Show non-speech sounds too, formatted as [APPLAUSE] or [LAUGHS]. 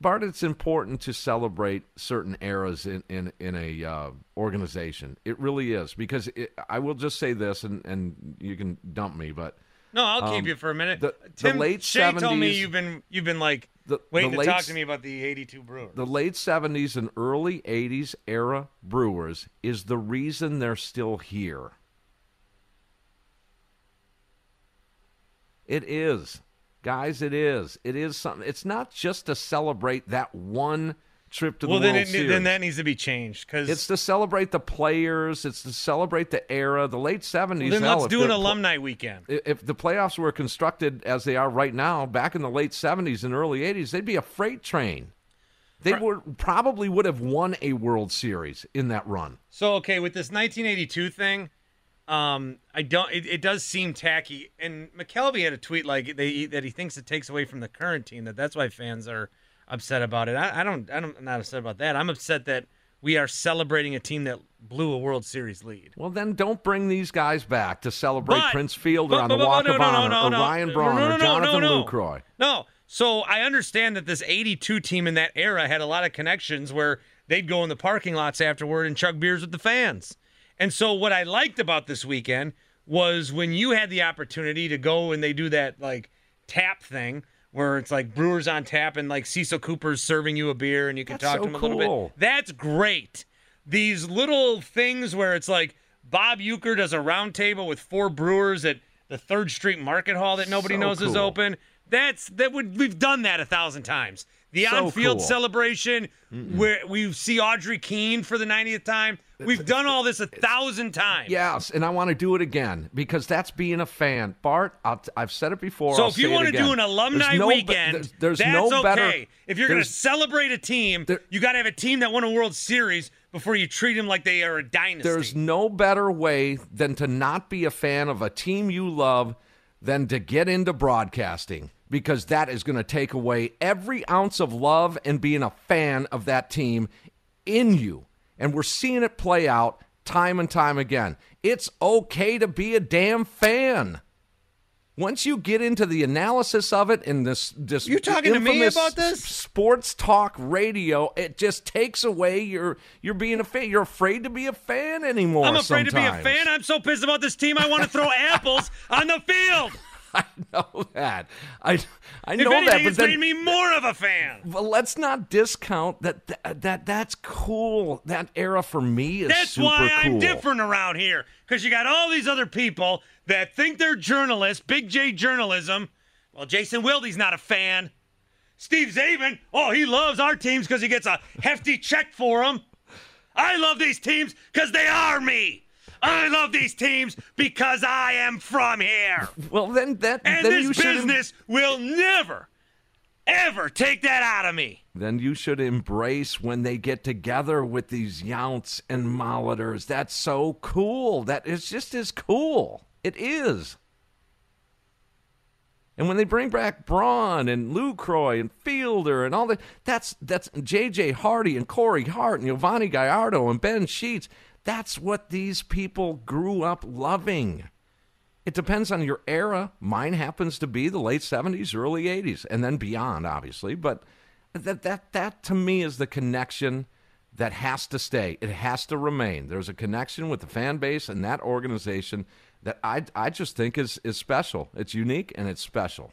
Bart, it's important to celebrate certain eras in in, in a uh, organization. It really is because it, I will just say this, and, and you can dump me, but No, I'll Um, keep you for a minute. the- the Tim late Shea told me you've been you've been like The- waiting the to talk to me about the '82 Brewers. the late '70s and early '80s era Brewers is the reason they're still here. It is, guys. It is. It is something. It's not just to celebrate that one trip to well, the then World it, Series. then that needs to be changed because It's to celebrate the players. It's to celebrate the era, the late seventies. then let's do an alumni weekend. If the playoffs were constructed as they are right now, back in the late seventies and early eighties, they'd be a freight train. They Right. would probably would have won a World Series in that run. So okay, with this 1982 thing, um, I don't. It, it does seem tacky. And McKelvey had a tweet like they that he thinks it takes away from the current team. That that's why fans are upset about it. I, I don't. I don't. I'm not upset about that. I'm upset that we are celebrating a team that blew a World Series lead. Well, then don't bring these guys back to celebrate But- Prince Fielder but- on the but- but- Walk no, of no, no, Honor, no, or. Ryan Braun, or Jonathan. Lucroy. No. So I understand that this 82 team in that era had a lot of connections where they'd go in the parking lots afterward and chug beers with the fans. And so what I liked about this weekend was when you had the opportunity to go and they do that like tap thing where it's like Brewers on tap and like Cecil Cooper's serving you a beer and you can That's talk so to him a little bit. That's great. These little things where it's like Bob Uecker does a round table with four brewers at the Third Street Market Hall that nobody So knows is open. That's that would we've done that a thousand times. The So on-field cool. celebration where we see Audrey Keene for the 90th time. We've done all this a thousand times. Yes, and I want to do it again because that's being a fan. Bart, I'll, I've said it before. So I'll if you want to do an alumni no be- weekend, there's, there's that's no okay. better. if you're going to celebrate a team, There- you got to have a team that won a World Series before you treat them like they are a dynasty. There's no better way than to not be a fan of a team you love than to get into broadcasting because that is going to take away every ounce of love and being a fan of that team in you. And we're seeing it play out time and time again. It's okay to be a damn fan. Once you get into the analysis of it and this this You talking to me about this? sports talk radio, it just takes away your you're being a fan. You're afraid to be a fan anymore. I'm afraid to be a fan. I'm so pissed about this team. I want to throw [LAUGHS] apples on the field. [LAUGHS] I know that. I I If know anything, that, but it's then made me more of a fan. well, let's not discount that, that that that's cool. That era for me is That's super why I'm different around here. Because you got all these other people that think they're journalists, big J journalism. Well, Jason Wilde's not a fan. Steve Czaban, oh, he loves our teams because he gets a hefty check for them. I love these teams because they are me. I love these teams because I am from here. [LAUGHS] Well, then that And then this business will never, ever take that out of me. then you should embrace when they get together with these Younts and Molitors. That's so cool. That is just as cool. It is. And when they bring back Braun and Lucroy and Fielder and all that, that's that's J.J. Hardy and Corey Hart and Yovani Gallardo and Ben Sheets. That's what these people grew up loving. It depends on your era. Mine happens to be the late 70s, early 80s, and then beyond, obviously. But that, that, that to me is the connection that has to stay. It has to remain. There's a connection with the fan base and that organization that I, I just think is, is special. It's unique and it's special.